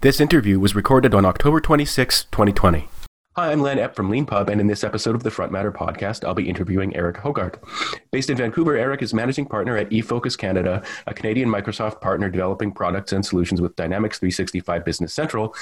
This interview was recorded on October 26, 2020. Hi, I'm Len Epp from LeanPub, and in this episode of the Front Matter podcast, I'll be interviewing Eric Hougaard. Based in Vancouver, Eric is managing partner at eFocus Canada, a Canadian Microsoft partner developing products and solutions with Dynamics 365 Business Central,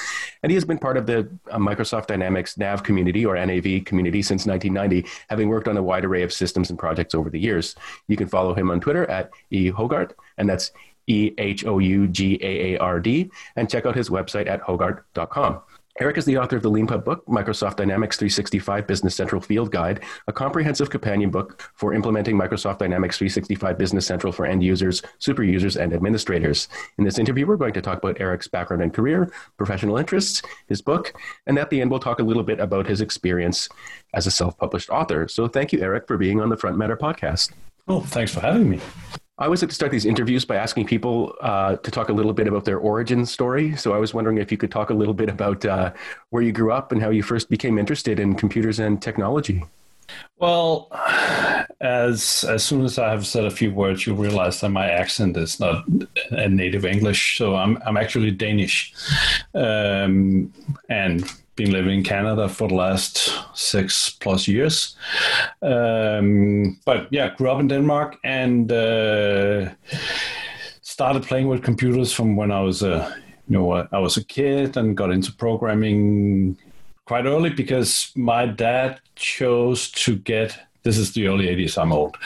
and he has been part of the uh, Microsoft Dynamics NAV community or NAV community since 1990, having worked on a wide array of systems and projects over the years. You can follow him on Twitter at eHougaard, and that's E H O U G A A R D, and check out his website at hougaard.com. Eric is the author of the LeanPub book, Microsoft Dynamics 365 Business Central Field Guide, a comprehensive companion book for implementing Microsoft Dynamics 365 Business Central for end users, super users, and administrators. In this interview, we're going to talk about Eric's background and career, professional interests, his book, and at the end, we'll talk a little bit about his experience as a self published author. So thank you, Eric, for being on the Front Matter podcast. Oh, thanks for having me. I always like to start these interviews by asking people uh, to talk a little bit about their origin story. So I was wondering if you could talk a little bit about uh, where you grew up and how you first became interested in computers and technology. Well, as as soon as I have said a few words, you realize that my accent is not a native English. So I'm I'm actually Danish, um, and been living in Canada for the last six plus years. Um, but yeah, grew up in Denmark and uh, started playing with computers from when I was a you know I was a kid and got into programming quite early because my dad chose to get this is the early 80s i'm old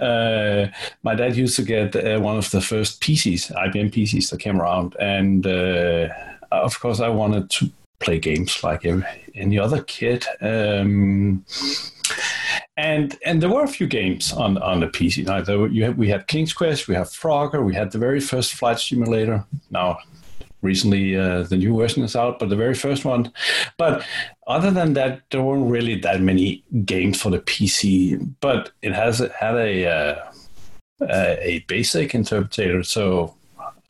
uh, my dad used to get uh, one of the first pcs ibm pcs that came around and uh, of course i wanted to play games like any other kid. Um, and and there were a few games on on the PC. Now were, we had King's Quest, we have Frogger, we had the very first flight simulator. Now recently uh, the new version is out, but the very first one. But other than that, there weren't really that many games for the PC. But it has had a uh, a basic interpreter, so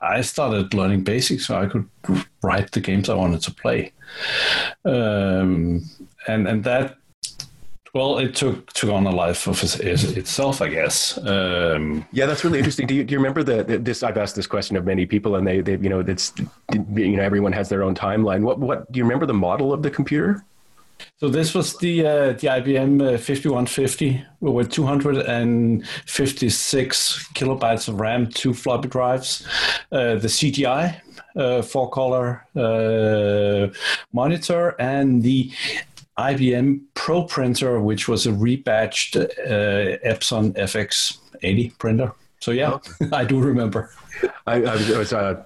I started learning basics so I could write the games I wanted to play. Um, and and that well, it took took on a life of itself, I guess. Um, yeah, that's really interesting. Do you, do you remember the, this? I've asked this question of many people, and they, they you know, it's you know, everyone has their own timeline. What what do you remember the model of the computer? So this was the uh, the IBM uh, 5150 with 256 kilobytes of RAM, two floppy drives, uh, the CGA uh, four color uh, monitor, and the IBM Pro printer, which was a rebadged uh, Epson FX80 printer. So yeah, I do remember. I, I, was, I was uh,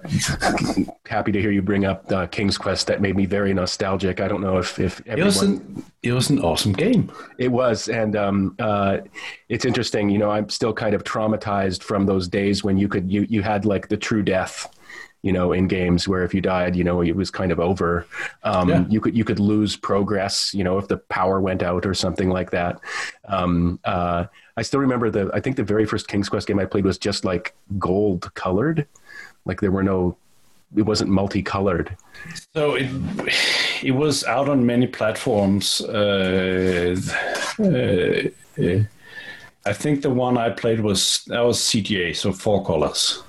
happy to hear you bring up uh, King's Quest. That made me very nostalgic. I don't know if if everyone... it was an it was an awesome game. It was, and um, uh, it's interesting. You know, I'm still kind of traumatized from those days when you could you you had like the true death you know, in games where if you died, you know, it was kind of over. Um, yeah. You could you could lose progress, you know, if the power went out or something like that. Um, uh, I still remember the. I think the very first King's Quest game I played was just like gold colored, like there were no. It wasn't multicolored. So it it was out on many platforms. Uh, uh, I think the one I played was that was CGA, so four colors.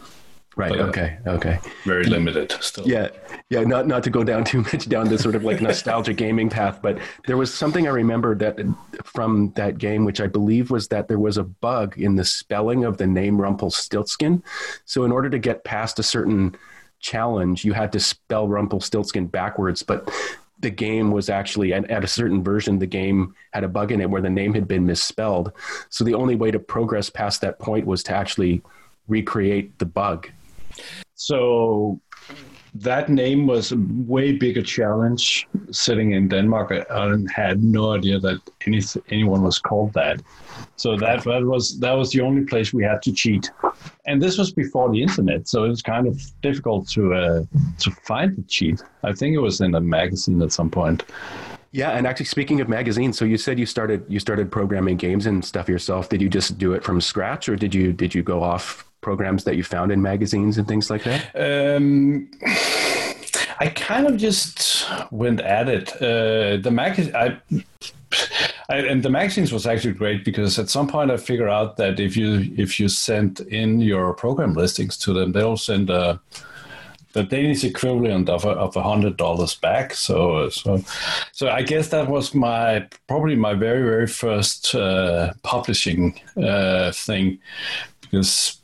Right. But, uh, okay. Okay. Very limited still. Yeah. Yeah. Not not to go down too much down this sort of like nostalgia gaming path, but there was something I remember that from that game, which I believe was that there was a bug in the spelling of the name Rumpelstiltskin. So in order to get past a certain challenge, you had to spell Rumpelstiltskin backwards, but the game was actually at, at, a certain version the game had a bug in it where the name had been misspelled. So the only way to progress past that point was to actually recreate the bug. So that name was a way bigger challenge sitting in Denmark. I, had no idea that any, anyone was called that. So that, that was that was the only place we had to cheat, and this was before the internet, so it was kind of difficult to uh, to find the cheat. I think it was in a magazine at some point. Yeah, and actually, speaking of magazines, so you said you started you started programming games and stuff yourself. Did you just do it from scratch, or did you did you go off programs that you found in magazines and things like that? Um, I kind of just went at it. Uh, the mag- I, I, and the magazines was actually great because at some point I figured out that if you if you send in your program listings to them, they'll send a the Danish equivalent of a, of hundred dollars back. So so so I guess that was my probably my very very first uh, publishing uh, thing because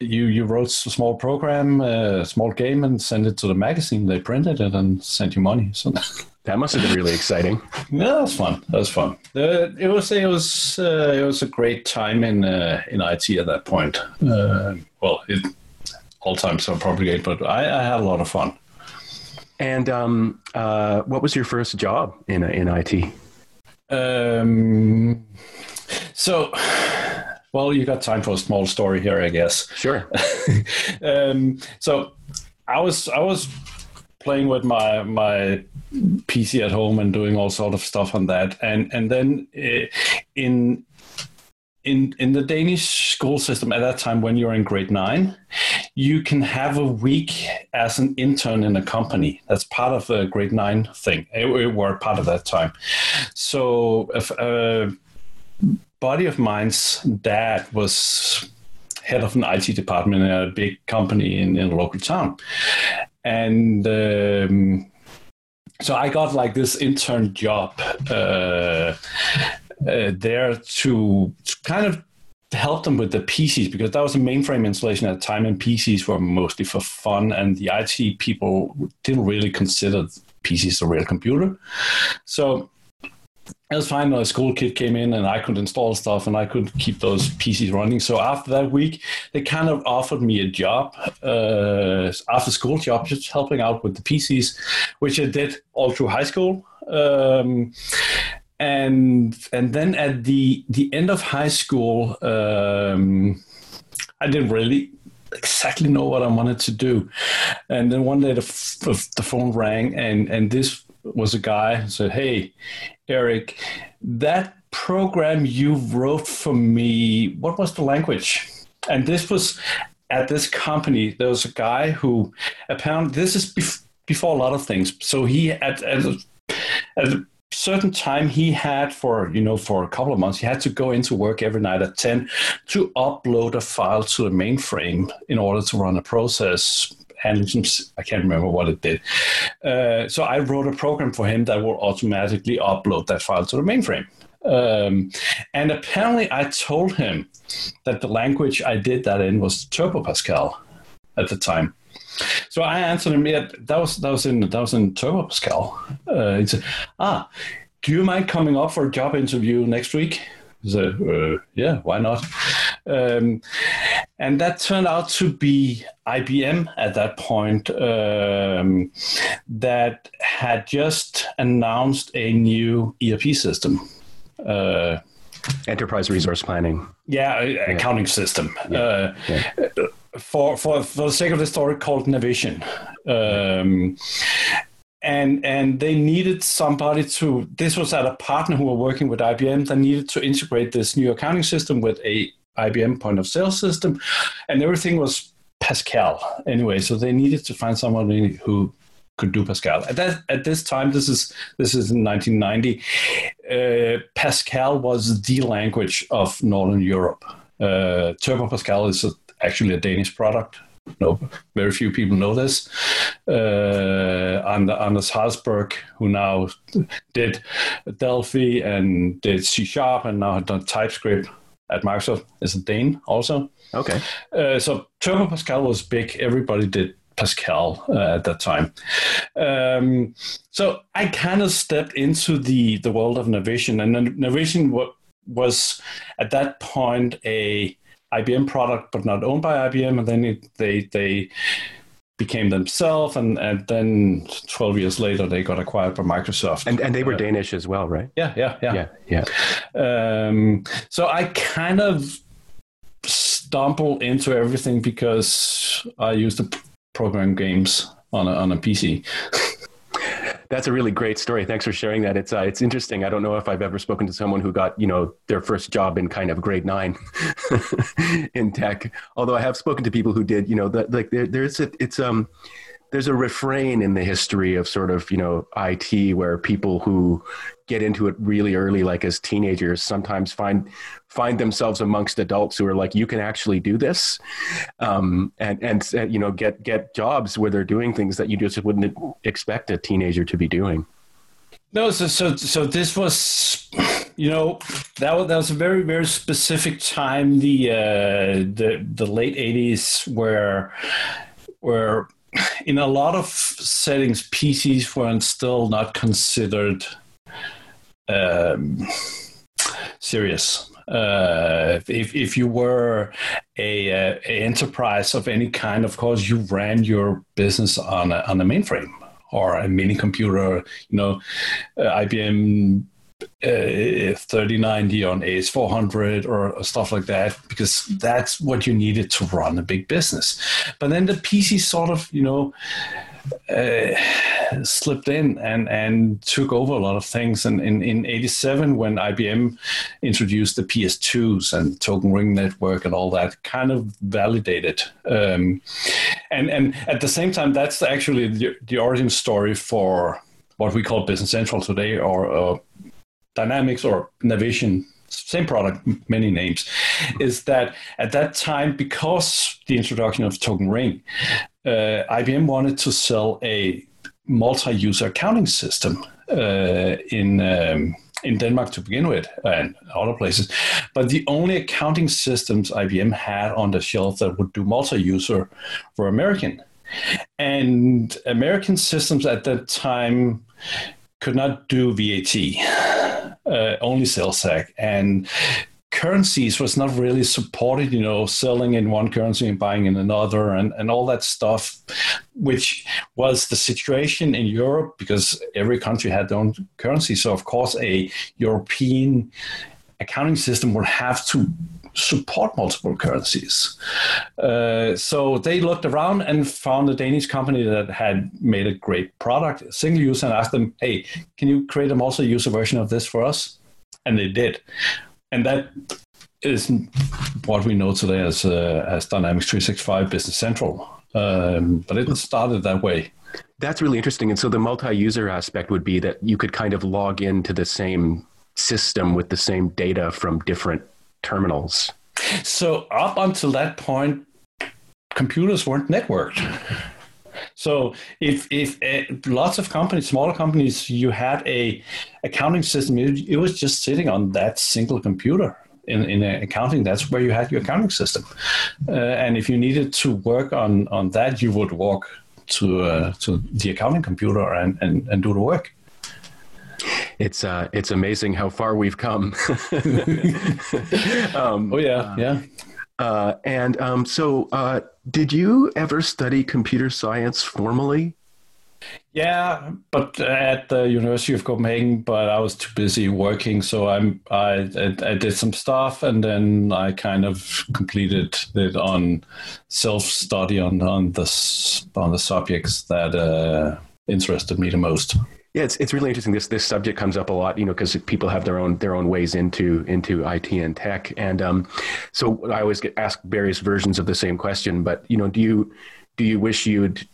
you you wrote a small program, a uh, small game, and sent it to the magazine. They printed it and sent you money. So that must have been really exciting. yeah, that was fun. That was fun. Uh, it was it was uh, it was a great time in uh, in IT at that point. Uh, well, it, all times so probably great, but I, I, had a lot of fun. And um, uh, what was your first job in in IT? Um, so well, you got time for a small story here, I guess. Sure. um, so I was I was playing with my my PC at home and doing all sort of stuff on that, and and then uh, in in in the Danish school system at that time, when you're in grade nine, you can have a week as an intern in a company. That's part of the grade nine thing. It, it were part of that time. So if, uh, buddy of mine's dad was head of an IT department in a big company in, in a local town. And um, so I got like this intern job uh, uh, there to, to kind of help them with the PCs because that was a mainframe installation at the time, and PCs were mostly for fun, and the IT people didn't really consider PCs a real computer. So it was fine. A school kid came in and I could install stuff and I could keep those PCs running. So after that week, they kind of offered me a job, uh, after school job, just helping out with the PCs, which I did all through high school. Um, and and then at the the end of high school, um, I didn't really exactly know what I wanted to do. And then one day the, f- the phone rang and and this was a guy said, "Hey, Eric, that program you wrote for me, what was the language?" And this was at this company. There was a guy who apparently this is bef- before a lot of things. So he at, at, a, at a certain time he had for you know for a couple of months he had to go into work every night at 10 to upload a file to the mainframe in order to run a process some, I can't remember what it did. Uh, so I wrote a program for him that will automatically upload that file to the mainframe. Um, and apparently, I told him that the language I did that in was Turbo Pascal at the time. So I answered him, yeah, that was that was in that was in Turbo Pascal. Uh, he said, ah, do you mind coming up for a job interview next week? So uh, yeah, why not? Um, and that turned out to be IBM at that point um, that had just announced a new ERP system. Uh, Enterprise resource planning. Yeah, yeah. accounting system. Yeah. Uh, yeah. For, for, for the sake of the story, called Navision. Um, and and they needed somebody to this was at a partner who were working with IBM that needed to integrate this new accounting system with a IBM point of sale system and everything was Pascal. Anyway so they needed to find somebody who could do Pascal. At that at this time this is this is in 1990 uh, Pascal was the language of Northern Europe. Uh, Turbo Pascal is a, actually a Danish product no, very few people know this. Uh, and Anders Hejlsberg, who now did Delphi and did C Sharp and now has done TypeScript at Microsoft, is a Dane also. Okay. Uh, so Turbo Pascal was big. Everybody did Pascal uh, at that time. Um, so I kind of stepped into the, the world of Navision, and Navision was at that point a IBM product, but not owned by IBM. And then it, they they became themselves, and, and then 12 years later, they got acquired by Microsoft. And, and they were uh, Danish as well, right? Yeah, yeah, yeah. Yeah, yeah. Um, so I kind of stumble into everything because I used to program games on a, on a PC. that's a really great story. Thanks for sharing that. It's uh, it's interesting. I don't know if I've ever spoken to someone who got you know their first job in kind of grade nine in tech. Although I have spoken to people who did. You know, that like there, there's a, it's um there's a refrain in the history of sort of you know IT where people who get into it really early, like as teenagers, sometimes find find themselves amongst adults who are like, you can actually do this, um, and and uh, you know get get jobs where they're doing things that you just wouldn't expect a teenager to be doing. No, so so so this was, you know, that was that was a very very specific time, the uh, the the late '80s, where where in a lot of settings, PCs were still not considered um, serious. Uh, if if you were a, a, enterprise of any kind, of course, you ran your business on a, on a mainframe or a mini computer. You know, uh, IBM uh, 3090 on AS400 or stuff like that, because that's what you needed to run a big business. But then the PC sort of, you know, uh, slipped in and, and took over a lot of things. And in, in 87, when IBM introduced the PS2s and Token Ring Network and all that, kind of validated. Um, and, and at the same time, that's actually the, the origin story for what we call Business Central today or uh, Dynamics or Navision same product, many names, is that at that time, because the introduction of Token Ring, uh, IBM wanted to sell a multi-user accounting system uh, in um, in Denmark to begin with and other places. But the only accounting systems IBM had on the shelf that would do multi-user were American. And American systems at that time could not do VAT, uh, only tax, And currencies was not really supported, you know, selling in one currency and buying in another and, and all that stuff, which was the situation in Europe because every country had their own currency. So, of course, a European accounting system would have to support multiple currencies. Uh, so they looked around and found a Danish company that had made a great product, single use, and asked them, hey, can you create a multi user version of this for us? And they did and that is what we know today as uh, as Dynamics 365 Business Central. Um, but it started that way. That's really interesting. And so the multi-user aspect would be that you could kind of log into the same system with the same data from different terminals. So up until that point, computers weren't networked. So if if uh, lots of companies, smaller companies, you had a accounting system, it, it was just sitting on that single computer. In, in accounting, that's where you had your accounting system, uh, and if you needed to work on, on that, you would walk to uh, to the accounting computer and, and, and do the work it's uh, it's amazing how far we've come. um, oh yeah, yeah. Uh, and um, so, uh, did you ever study computer science formally? Yeah, but at the University of Copenhagen, but I was too busy working, so I'm I, I did some stuff, and then I kind of completed it on self study on on the on the subjects that uh, interested me the most. Yeah, it's it's really interesting. This this subject comes up a lot, you know, because people have their own their own ways into into IT and tech, and um, so I always get asked various versions of the same question. But you know, do you do you wish you'd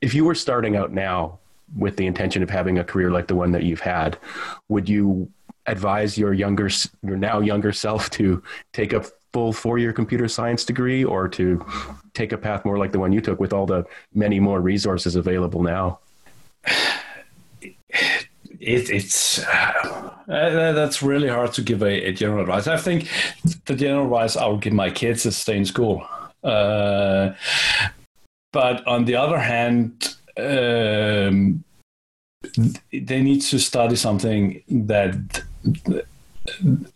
if you were starting out now with the intention of having a career like the one that you've had, would you advise your younger your now younger self to take a full four year computer science degree or to take a path more like the one you took with all the many more resources available now? it, it's uh, that's really hard to give a, a, general advice. I think the general advice I would give my kids is stay in school. Uh, but on the other hand, um, they need to study something that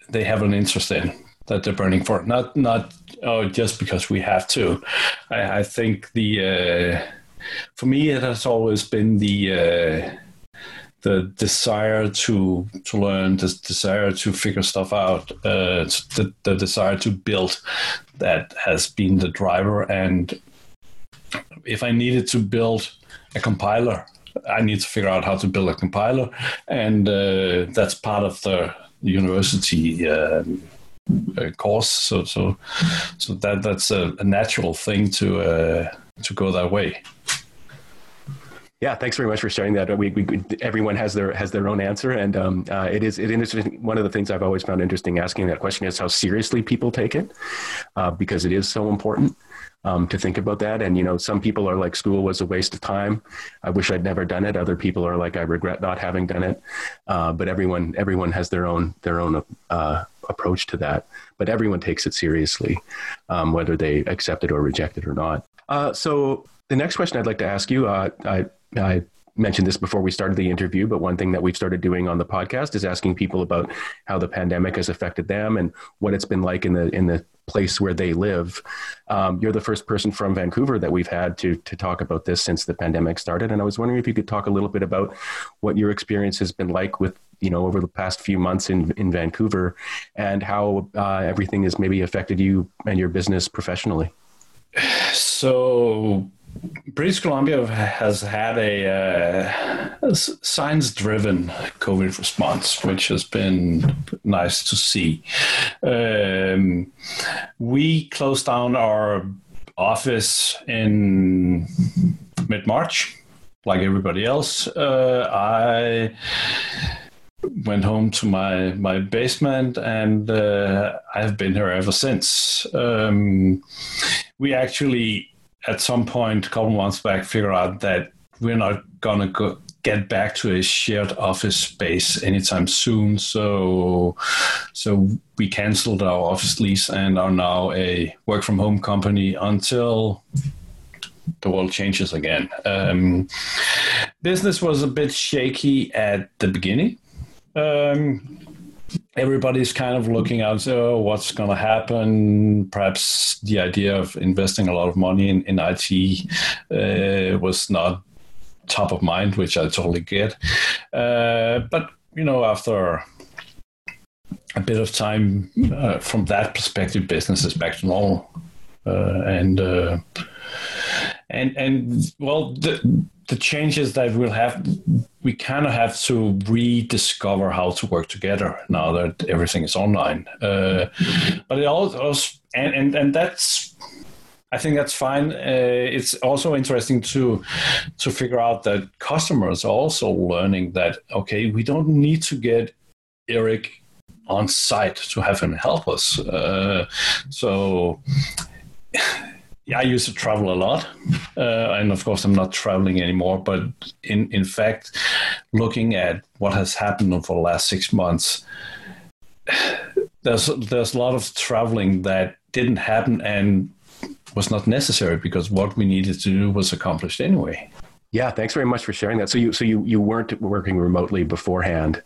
they have an interest in that they're burning for. Not not oh just because we have to. I, I think the uh, for me it has always been the uh, the desire to to learn, the desire to figure stuff out, uh, the, the desire to build, that has been the driver. And if I needed to build a compiler, I need to figure out how to build a compiler, and uh, that's part of the university. Uh, course, so so so that that's a, a natural thing to uh, to go that way. Yeah, thanks very much for sharing that. We, we everyone has their has their own answer, and um, uh, it is it interesting. One of the things I've always found interesting asking that question is how seriously people take it, uh, because it is so important um, to think about that. And you know, some people are like, school was a waste of time. I wish I'd never done it. Other people are like, I regret not having done it. Uh, but everyone everyone has their own their own uh, approach to that. But everyone takes it seriously, um, whether they accept it or reject it or not. Uh, so the next question I'd like to ask you, uh, I, I mentioned this before we started the interview, but one thing that we've started doing on the podcast is asking people about how the pandemic has affected them and what it's been like in the in the place where they live. Um, you're the first person from Vancouver that we've had to to talk about this since the pandemic started, and I was wondering if you could talk a little bit about what your experience has been like with you know over the past few months in in Vancouver, and how uh, everything has maybe affected you and your business professionally. So British Columbia has had a uh, science driven COVID response, which has been nice to see. Um, we closed down our office in mid March, like everybody else. Uh, I went home to my my basement and uh, I've been here ever since. Um, we actually at some point a couple months back figure out that we're not gonna go get back to a shared office space anytime soon. So so we canceled our office lease and are now a work from home company until the world changes again. Um, business was a bit shaky at the beginning. Um, everybody's kind of looking out so what's going to happen perhaps the idea of investing a lot of money in, in it uh, was not top of mind which i totally get. Uh, but you know after a bit of time uh, from that perspective business is back to normal. Uh, and uh, and and well the the changes that we'll have we kind of have to rediscover how to work together now that everything is online uh, but it also and, and and that's I think that's fine. Uh, it's also interesting to to figure out that customers are also learning that okay, we don't need to get Eric on site to have him help us. Uh, so I used to travel a lot, uh, and of course, I'm not traveling anymore. But in in fact, looking at what has happened over the last six months, there's there's a lot of traveling that didn't happen and was not necessary because what we needed to do was accomplished anyway. Yeah, thanks very much for sharing that. So you so you, you weren't working remotely beforehand.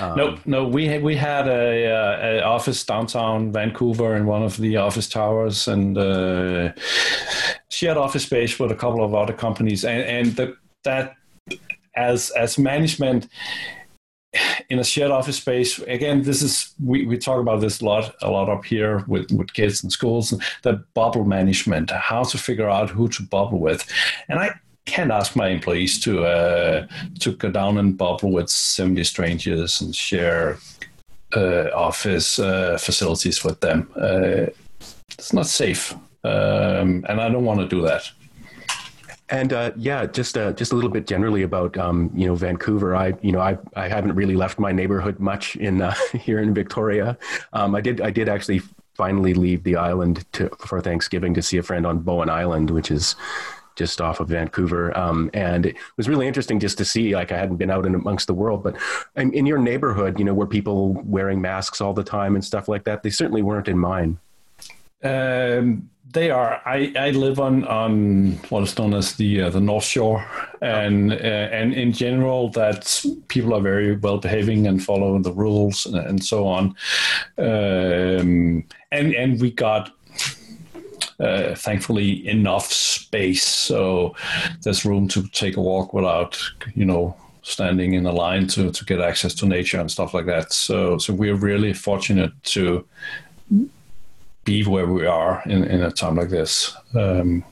Um, no, no, we had, we had a, a, office downtown Vancouver in one of the office towers, and uh, shared office space with a couple of other companies, and and the, that as as management in a shared office space again this is we, we talk about this a lot a lot up here with, with kids and schools the bubble management how to figure out who to bubble with and i can't ask my employees to uh, to go down and bubble with 70 strangers and share uh, office uh, facilities with them. Uh, it's not safe, um, and I don't want to do that. And uh, yeah, just uh, just a little bit generally about um, you know Vancouver. I you know I I haven't really left my neighborhood much in here in Victoria. Um, I did I did actually finally leave the island to, for Thanksgiving to see a friend on Bowen Island, which is just off of Vancouver. Um, and it was really interesting just to see, like I hadn't been out in amongst the world, but in, in your neighborhood, you know, were people wearing masks all the time and stuff like that? They certainly weren't in mine. Um, they are. I, I live on, on what is known as the uh, the North Shore, and uh, and in general, that people are very well behaving and follow the rules and, and so on. Um, and and we got uh, thankfully enough space. So there's room to take a walk without you know standing in a line to, to get access to nature and stuff like that. So so we're really fortunate to be where we are in, in a time like this. Um,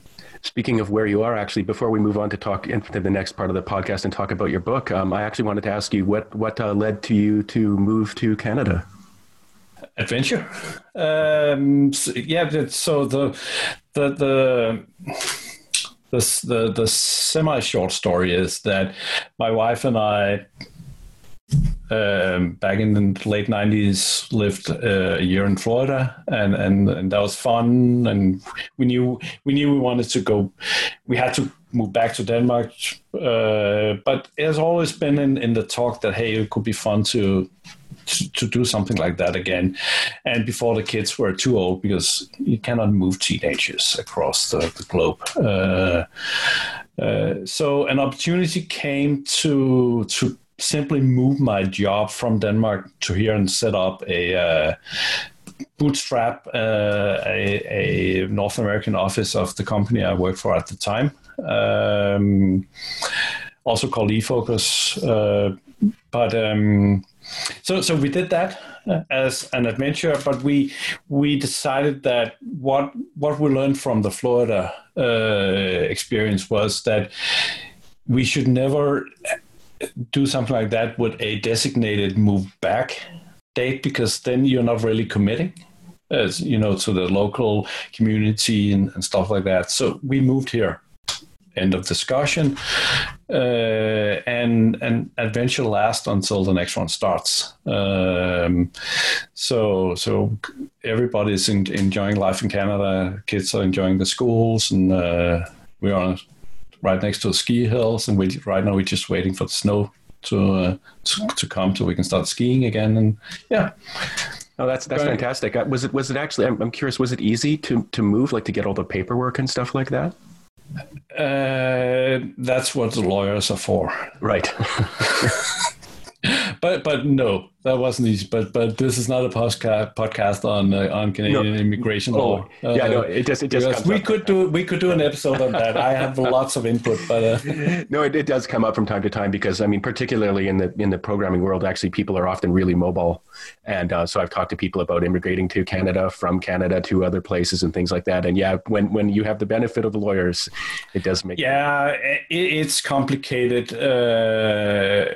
Speaking of where you are, actually, before we move on to talk into the next part of the podcast and talk about your book, um, I actually wanted to ask you what what uh, led to you to move to Canada adventure. Um, so, yeah, so the the the the the, the semi short story is that my wife and I um, back in the late 90s lived uh, a year in florida and, and and that was fun and we knew we knew we wanted to go we had to move back to denmark uh, but it has always been in, in the talk that hey it could be fun to, to to do something like that again and before the kids were too old because you cannot move teenagers across the, the globe uh, uh, so an opportunity came to to simply move my job from Denmark to here and set up a uh, bootstrap uh, a, a, North American office of the company I worked for at the time, um, also called eFocus. Uh, but um, so so we did that as an adventure, but we we decided that what what we learned from the Florida uh, experience was that we should never do something like that with a designated move back date because then you're not really committing as you know to the local community and, and stuff like that. So we moved here end of discussion uh, and and adventure lasts until the next one starts um, so so everybody's in, enjoying life in canada kids are enjoying the schools and uh, we're on right next to the ski hills, and we right now we're just waiting for the snow to uh, to, to come so we can start skiing again. And yeah. Oh, that's that's fantastic. Uh, was it was it actually? I'm, I'm curious. Was it easy to to move, like to get all the paperwork and stuff like that? Uh, that's what the lawyers are for. Right. but but no, that wasn't easy. But but this is not a podcast podcast on uh, on Canadian no. immigration law. Oh, yeah, uh, no, it just it just we could do we could do an episode on that. I have lots of input, but uh, no, it, it does come up from time to time because I mean, particularly in the in the programming world, actually, people are often really mobile, and uh, so I've talked to people about immigrating to Canada from Canada to other places and things like that. And yeah, when when you have the benefit of the lawyers, it does make yeah, it, it's complicated. Uh,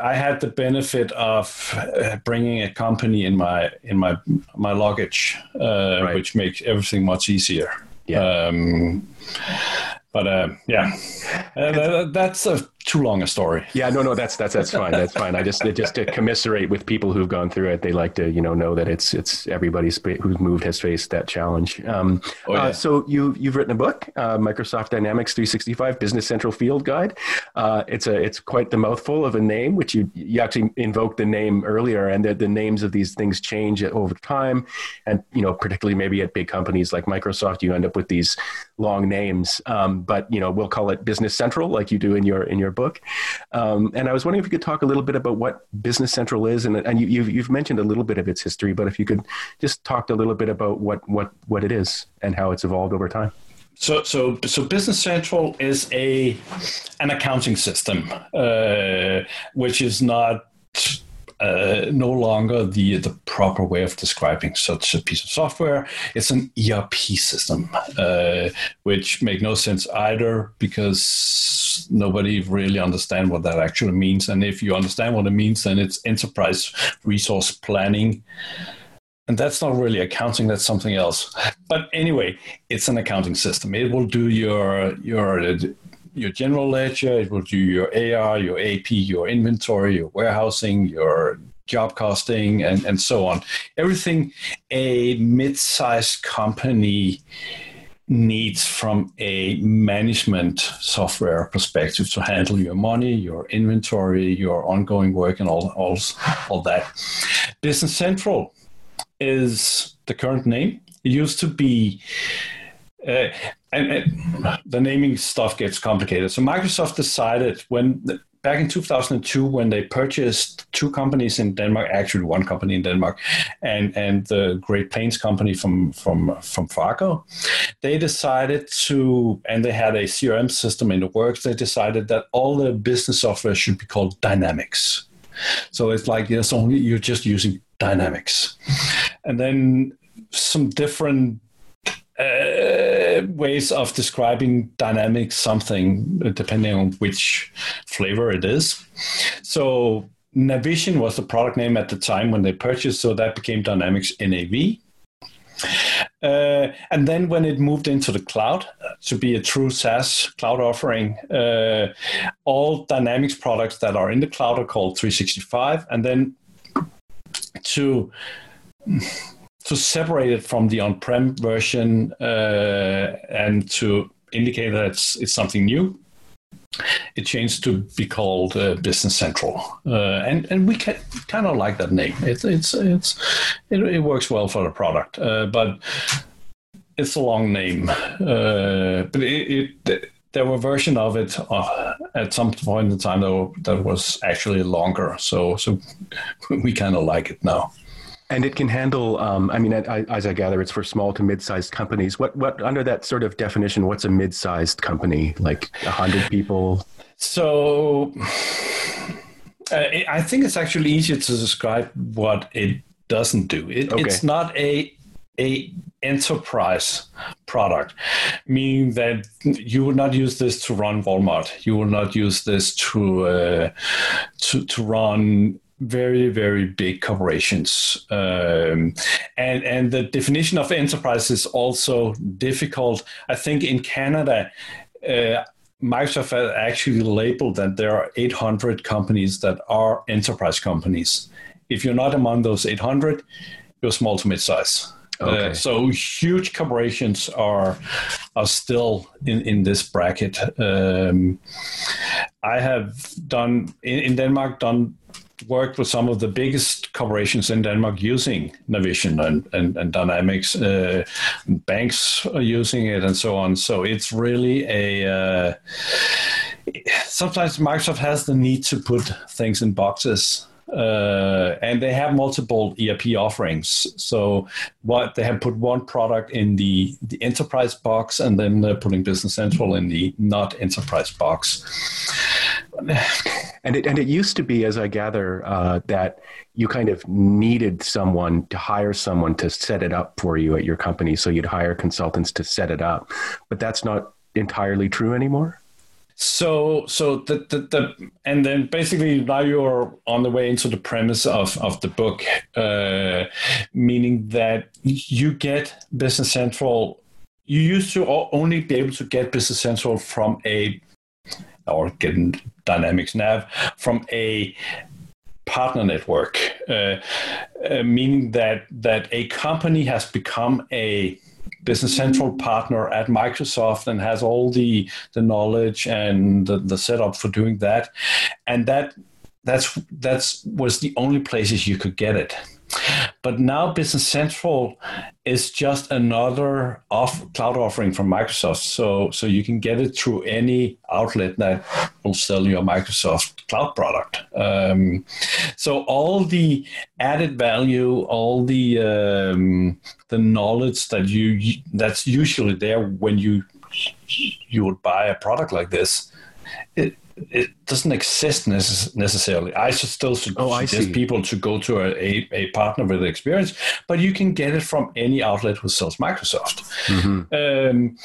I had the benefit of uh, bringing a company in my in my my luggage, uh, right. which makes everything much easier. Yeah. Um, but uh, yeah, uh, that's a too long a story. Yeah, no, no, that's that's that's fine. That's fine. I just just to commiserate with people who've gone through it. They like to you know know that it's it's everybody's who's moved has faced that challenge. Um, oh, yeah. uh, so you you've written a book, uh, Microsoft Dynamics 365 Business Central Field Guide. Uh, it's a it's quite the mouthful of a name, which you you actually invoked the name earlier, and the, the names of these things change over time, and you know particularly maybe at big companies like Microsoft, you end up with these long names. Um, but you know we'll call it Business Central, like you do in your in your book. Um, and I was wondering if you could talk a little bit about what Business Central is, and, and you, you've, you've mentioned a little bit of its history, but if you could just talk a little bit about what, what, what it is and how it's evolved over time. So, so, so Business Central is a an accounting system, uh, which is not uh, no longer the the proper way of describing such a piece of software. It's an ERP system, uh, which make no sense either because nobody really understand what that actually means. And if you understand what it means, then it's enterprise resource planning. And that's not really accounting, that's something else. But anyway, it's an accounting system. It will do your your your general ledger, it will do your AR, your AP, your inventory, your warehousing, your job costing, and, and so on. Everything a mid sized company needs from a management software perspective to handle your money, your inventory, your ongoing work, and all, all, all that. Business Central is the current name. It used to be uh, and, and, the naming stuff gets complicated. So Microsoft decided when back in 2002 when they purchased two companies in Denmark, actually one company in Denmark, and and the Great Plains company from from from Fargo, they decided to and they had a CRM system in the works. They decided that all the business software should be called Dynamics. So it's like yes, only you're just using Dynamics, and then some different uh, ways of describing dynamic something depending on which flavor it is. So Navision was the product name at the time when they purchased, so that became Dynamics NAV. Uh, and then when it moved into the cloud to be a true SaaS cloud offering, uh, all Dynamics products that are in the cloud are called 365. And then to to separate it from the on-prem version uh, and to indicate that it's, it's something new, it changed to be called uh, Business Central, uh, and and we kind of like that name. It's it's it's it, it, works well for the product, uh, but it's a long name. Uh, but it, it, there were a version of it uh, at some point in time that, that was actually longer. So so we kind of like it now. And it can handle. Um, I mean, as I gather, it's for small to mid-sized companies. What, what under that sort of definition? What's a mid-sized company? Like a hundred people? So, uh, I think it's actually easier to describe what it doesn't do. It, okay. It's not a a enterprise product, meaning that you would not use this to run Walmart. You will not use this to uh, to to run very very big corporations um, and and the definition of enterprise is also difficult i think in canada uh, microsoft has actually labeled that there are 800 companies that are enterprise companies if you're not among those 800 you're small to mid-size uh, okay. Uh, so huge corporations are are still in, in this bracket. Um, I have done in, in Denmark done worked with some of the biggest corporations in Denmark using Navision and, and, and Dynamics. Uh, banks are using it and so on. So it's really a. Uh, sometimes Microsoft has the need to put things in boxes. Uh, and they have multiple ERP offerings. So what they have put one product in the the enterprise box, and then they're putting Business Central in the not enterprise box and it and it used to be, as I gather, uh, that you kind of needed someone to hire someone to set it up for you at your company. So you'd hire consultants to set it up, but that's not entirely true anymore. So, so the, the, the, and then basically now you're on the way into the premise of, of the book, uh, meaning that you get Business Central. You used to only be able to get Business Central from a or getting Dynamics Nav from a partner network, uh, uh, meaning that that a company has become a Business Central partner at Microsoft and has all the the knowledge and the, the setup for doing that, and that that's that's was the only places you could get it. But now Business Central is just another off cloud offering from Microsoft. So so you can get it through any outlet that will sell your Microsoft cloud product. Um, so all the added value, all the um, the knowledge that you that's usually there when you you would buy a product like this. It, it doesn't exist necess- necessarily. I should still oh, suggest people to go to a, a, a, partner with experience, but you can get it from any outlet who sells Microsoft. Mm-hmm. Um,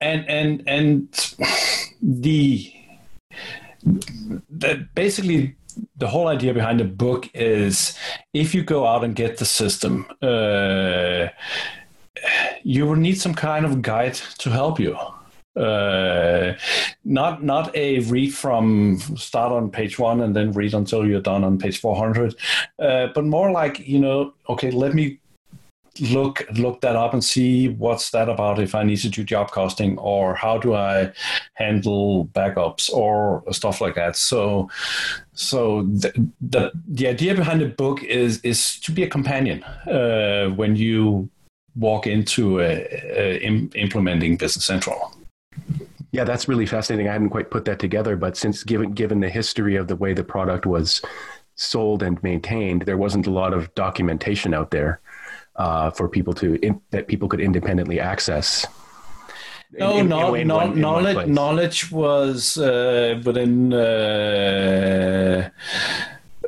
and and and the that basically the whole idea behind the book is if you go out and get the system. Uh, you will need some kind of guide to help you uh, not not a read from start on page one and then read until you're done on page 400 uh, but more like you know okay let me look look that up and see what's that about if i need to do job costing or how do i handle backups or stuff like that. So so the the, the idea behind the book is is to be a companion uh, when you walk into implementing business central yeah, that's really fascinating. I hadn't quite put that together, but since given given the history of the way the product was sold and maintained, there wasn't a lot of documentation out there uh, for people to in, that people could independently access. No, in, no, in, no one, knowledge. Knowledge was uh, within uh,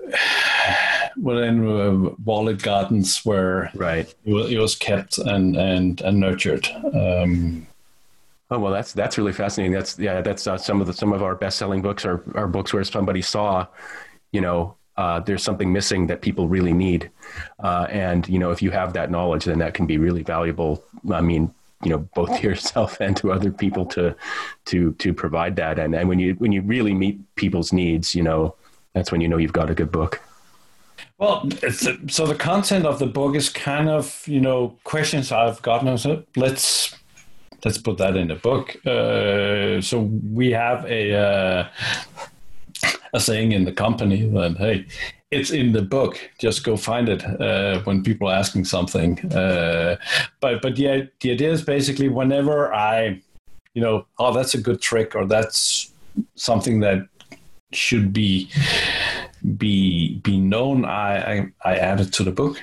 within uh, walled gardens where right it was kept and and and nurtured. Um, Oh well, that's that's really fascinating. That's yeah, that's uh, some of the some of our best selling books are are books where somebody saw, you know, uh, there's something missing that people really need. Uh, and you know, if you have that knowledge, then that can be really valuable. I mean, you know, both to yourself and to other people to to to provide that. And and when you when you really meet people's needs, you know, that's when you know you've got a good book. Well, so the content of the book is kind of you know questions I've gotten. So let's let's put that in the book. Uh, so we have a uh, a saying in the company that hey, it's in the book. Just go find it uh, when people are asking something. Uh, but but yeah, the idea is basically whenever I, you know, oh that's a good trick or that's something that should be be be known. I I, I add it to the book.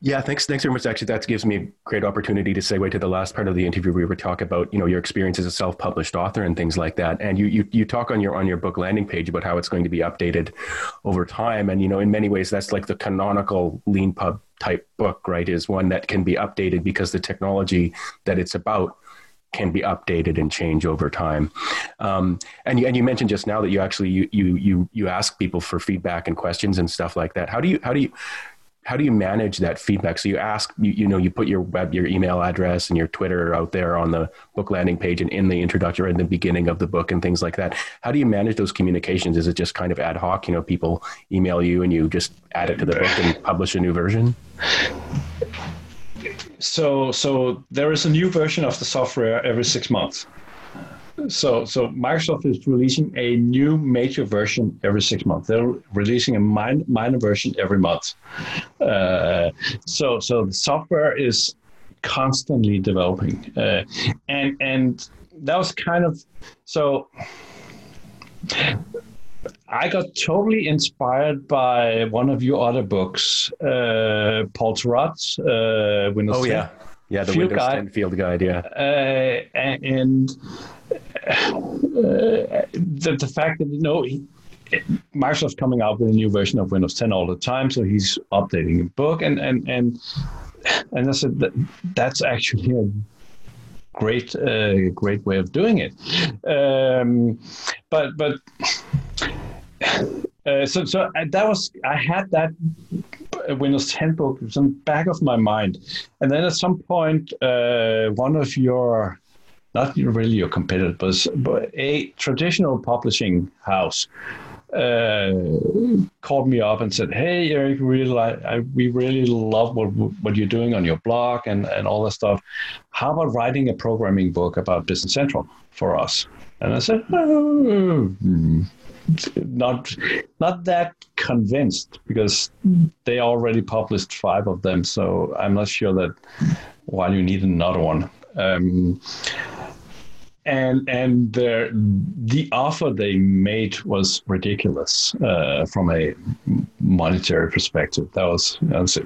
Yeah, thanks. Thanks very much. Actually, that gives me a great opportunity to segue to the last part of the interview where we were talking about, you know, your experience as a self-published author and things like that. And you, you, you talk on your on your book landing page about how it's going to be updated over time. And you know, in many ways, that's like the canonical Leanpub type book, right? Is one that can be updated because the technology that it's about can be updated and change over time. Um, and you, and you mentioned just now that you actually you you you you ask people for feedback and questions and stuff like that. How do you how do you how do you manage that feedback? So you ask, you, you know, you put your web, your email address and your Twitter out there on the book landing page and in the introduction in the beginning of the book and things like that. How do you manage those communications? Is it just kind of ad hoc? You know, people email you and you just add it to the book and publish a new version? So, so there is a new version of the software every six months so so Microsoft is releasing a new major version every six months. They're releasing a min- minor version every month. Uh, so so the software is constantly developing, uh, and and that was kind of so. I got totally inspired by one of your other books, uh, Paul Thurrott's uh, Windows. Oh 10 yeah, yeah, the Field Windows Guide. 10 Field Guide, yeah. Uh, and uh, the, the fact that you know he, Microsoft's coming out with a new version of Windows 10 all the time, so he's updating a book, and and and and I said that that's actually a great uh, great way of doing it. Um, but but uh, so so that was I had that Windows 10 book in the back of my mind, and then at some point, uh, one of your not really your competitor, but, a traditional publishing house uh, called me up and said, "Hey, Erik, really, I, we really love what what you're doing on your blog and and all that stuff. How about writing a programming book about Business Central for us?" And I said, oh, "Not not that convinced because they already published five of them, so I'm not sure that why you need another one." Um, and and the the offer they made was ridiculous uh, from a monetary perspective. That was, I was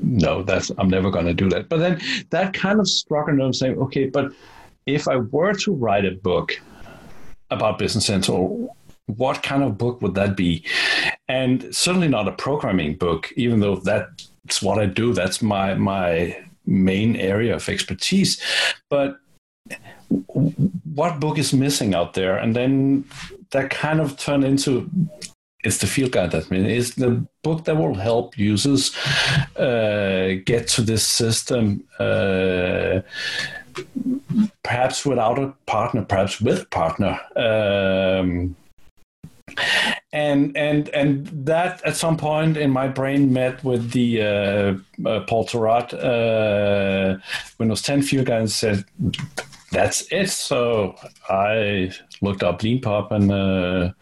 no, that's I'm never going to do that. But then that kind of struck a nerve, saying, okay, but if I were to write a book about Business Central, what kind of book would that be? And certainly not a programming book, even though that's what I do. That's my my main area of expertise. But what book is missing out there? And then that kind of turned into it's the field guide that means it's the book that will help users uh, get to this system uh, perhaps without a partner perhaps with a partner um, and and and that at some point in my brain met with the uh, uh Paul Thurrott uh, Windows 10 field guide and said that's it. So I looked up Leanpub and uh,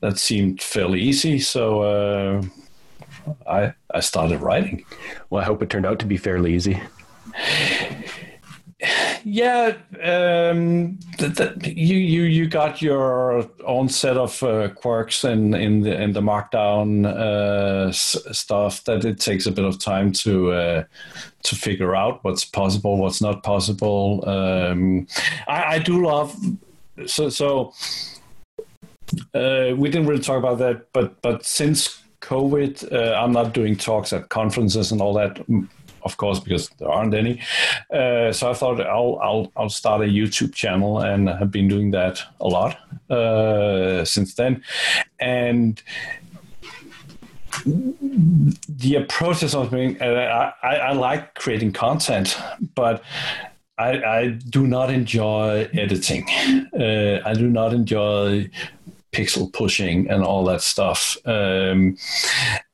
that seemed fairly easy. So uh, I I started writing. Well, I hope it turned out to be fairly easy. Yeah, um, you you you got your own set of uh, quirks in in the in the Markdown uh, stuff that it takes a bit of time to uh, to figure out what's possible, what's not possible. Um, I, I, do love so so. Uh, we didn't really talk about that, but but since COVID, uh, I'm not doing talks at conferences and all that of course, because there aren't any. Uh, so I thought I'll, I'll, I'll start a YouTube channel and I've been doing that a lot uh, since then. And the approach is something uh, I, I like creating content, but I, I do not enjoy editing. Uh, I do not enjoy pixel pushing and all that stuff. Um,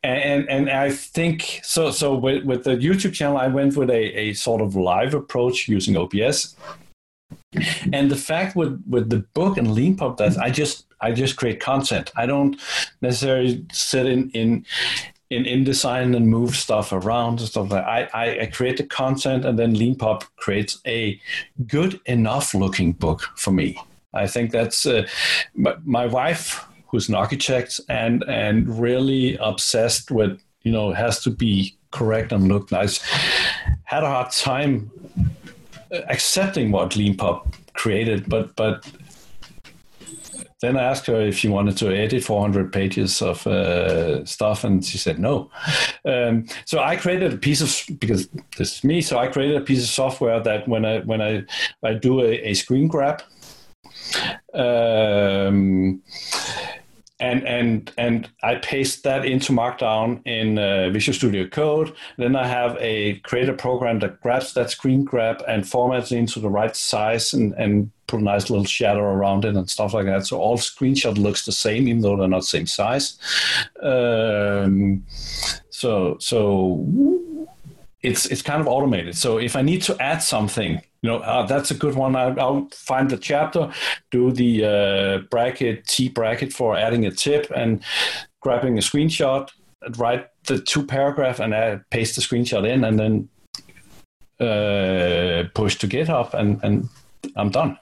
and and I think so. So with, with the YouTube channel, I went with a, a sort of live approach using OBS. And the fact with, with the book and LeanPub that I just I just create content. I don't necessarily sit in in in InDesign and move stuff around and stuff like that. I, I, create the content and then LeanPub creates a good enough looking book for me. I think that's uh, my, wife, who's an architect and and really obsessed with you know has to be correct and look nice, had a hard time accepting what LeanPub created, but but then I asked her if she wanted to edit 400 pages of uh, stuff, and she said no. Um, so I created a piece of because this is me. So I created a piece of software that when I when I I do a, a screen grab. Um, and and and I paste that into Markdown in uh, Visual Studio Code. Then I have a creator program that grabs that screen grab and formats it into the right size and and put a nice little shadow around it and stuff like that. So all screenshot looks the same, even though they're not same size. Um, so so it's it's kind of automated. So if I need to add something, you know, uh, that's a good one. I, will find the chapter, do the uh, bracket T bracket for adding a tip, and grabbing a screenshot, write the two paragraph, and add, paste the screenshot in, and then uh, push to GitHub, and and I'm done.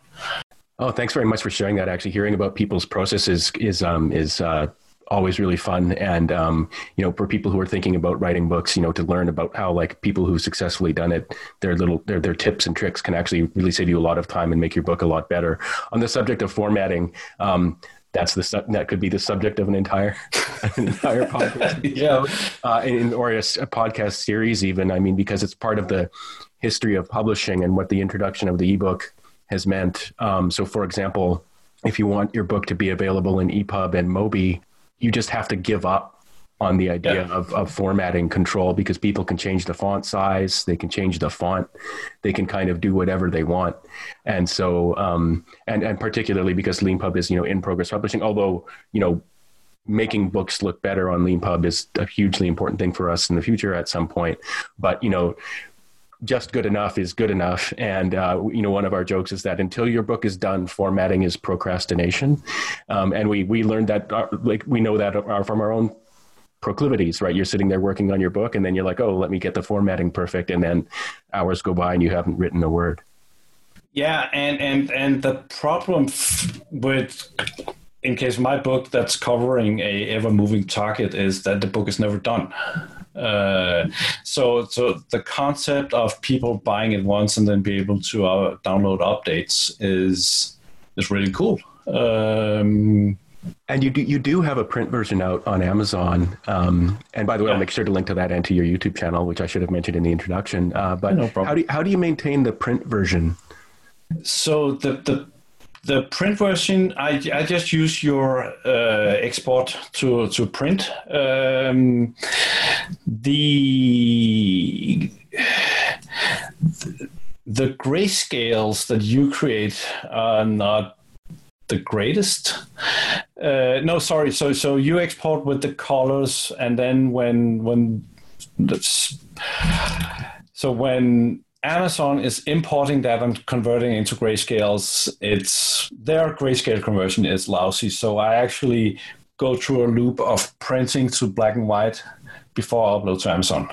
Oh, thanks very much for sharing that. Actually, hearing about people's processes is um, is uh, always really fun. And um, you know for people who are thinking about writing books you know to learn about how like people who've successfully done it their little their, their tips and tricks can actually really save you a lot of time and make your book a lot better. On the subject of formatting um, that's the that could be the subject of an entire an entire podcast. Yeah. Uh, in, or a, a podcast series even. I mean because it's part of the history of publishing and what the introduction of the ebook has meant. Um, so for example if you want your book to be available in EPUB and Mobi, you just have to give up on the idea yeah. of, of formatting control because people can change the font size, they can change the font, they can kind of do whatever they want. And so, um, and, and particularly because LeanPub is, you know, in progress publishing, although, you know, making books look better on LeanPub is a hugely important thing for us in the future at some point. But, you know, just good enough is good enough. And uh, you know, one of our jokes is that until your book is done, formatting is procrastination. Um, and we we learned that uh, like we know that from our own proclivities, right? You're sitting there working on your book, and then you're like, oh, let me get the formatting perfect, and then hours go by and you haven't written a word. Yeah, and and and the problem with in case my book that's covering a ever moving target is that the book is never done. Uh, so, so the concept of people buying it once and then be able to uh, download updates is is really cool. Um, and you do you do have a print version out on Amazon. Um, and by the way, yeah. I'll make sure to link to that and to your YouTube channel, which I should have mentioned in the introduction. Uh, but no how do you, how do you maintain the print version? So the the the print version, I, I just use your uh, export to to print. Um, the the grayscales that you create are not the greatest. Uh, no, sorry. So so you export with the colors, and then when when that's so when Amazon is importing that and converting into grayscales. It's their grayscale conversion is lousy. So I actually go through a loop of printing to black and white before I upload to Amazon.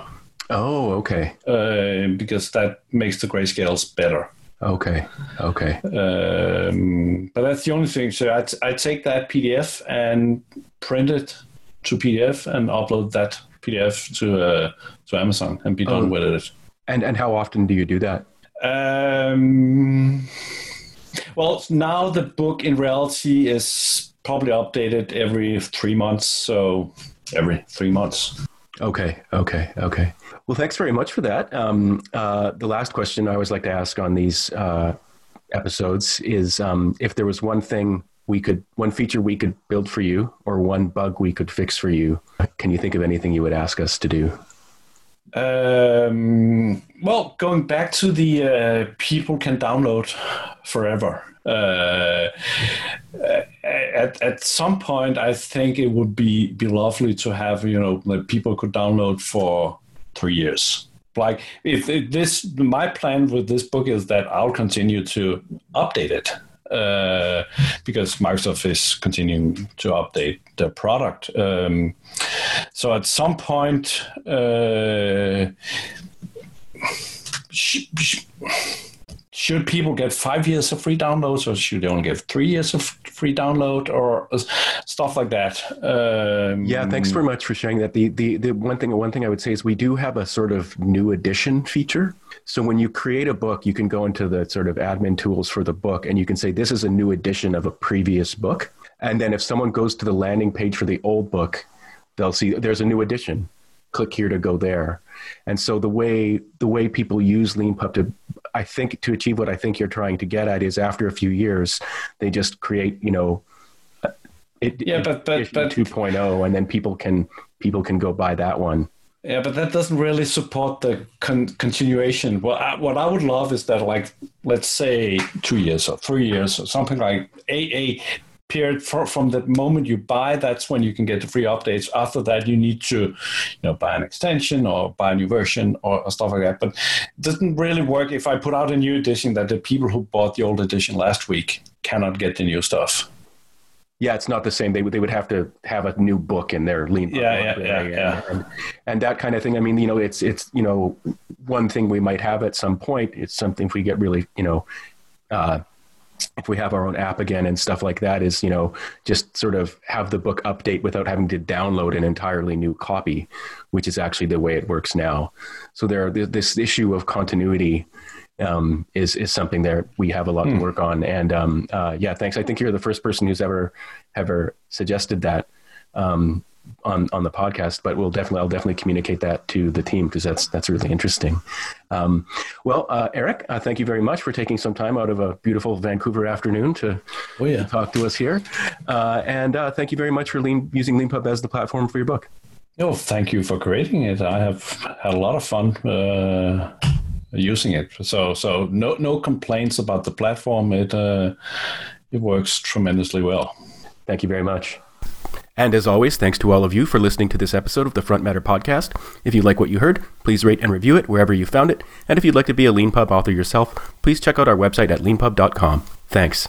Oh, okay. Uh, because that makes the grayscales better. Okay. Okay. Um, but that's the only thing. So I, I take that PDF and print it to PDF and upload that PDF to uh, to Amazon and be done oh. with it. And and how often do you do that? Um, well, now the book in reality is probably updated every three months, so every three months. Okay, okay, okay. Well, thanks very much for that. Um, uh, the last question I always like to ask on these uh, episodes is um, if there was one thing we could one feature we could build for you or one bug we could fix for you can you think of anything you would ask us to do um, well going back to the uh, people can download forever. Uh, at, at some point i think it would be be lovely to have you know that people could download for three years. Like if, if this my plan with this book is that i'll continue to update it uh, because Microsoft is continuing to update the product. Um, so at some point, uh, should people get five years of free downloads or should they only get three years of free download or stuff like that? Um, yeah thanks very much for sharing that. The, the the one thing one thing i would say is we do have a sort of new edition feature. So when you create a book you can go into the sort of admin tools for the book and you can say this is a new edition of a previous book. And then if someone goes to the landing page for the old book they'll see there's a new edition click here to go there and so the way the way people use leanpub to I think to achieve what I think you're trying to get at is after a few years, they just create, you know, uh, it, yeah, but but, but 2.0, and then people can people can go buy that one. Yeah, but that doesn't really support the con- continuation. Well, I, what I would love is that, like, let's say two years or three years or something like a a period for, from the moment you buy that's when you can get the free updates after that you need to you know buy an extension or buy a new version or, or, stuff like that but it doesn't really work if i put out a new edition that the people who bought the old edition last week cannot get the new stuff yeah, it's not the same. They would they would have to have a new book in their lean. Yeah, yeah, yeah, and, yeah. And, and, that kind of thing. I mean, you know, it's it's you know, one thing we might have at some point. It's something if we get really you know, uh, if we have our own app again and stuff like that is you know just sort of have the book update without having to download an entirely new copy which is actually the way it works now so there this issue of continuity um, is is something that we have a lot mm. to hmm. work on and um, uh, yeah thanks i think you're the first person who's ever ever suggested that um, on on the podcast, but we'll definitely I'll definitely communicate that to the team because that's that's really interesting. Um, well, uh, Erik, uh, thank you very much for taking some time out of a beautiful Vancouver afternoon to, oh, yeah. to talk to us here, uh, and uh, thank you very much for lean, using LeanPub as the platform for your book. Oh, thank you for creating it. I have had a lot of fun uh, using it. So so no no complaints about the platform. It uh, it works tremendously well. Thank you very much. And as always, thanks to all of you for listening to this episode of the Front Matter podcast. If you like what you heard, please rate and review it wherever you found it. And if you'd like to be a LeanPub author yourself, please check out our website at leanpub.com. Thanks.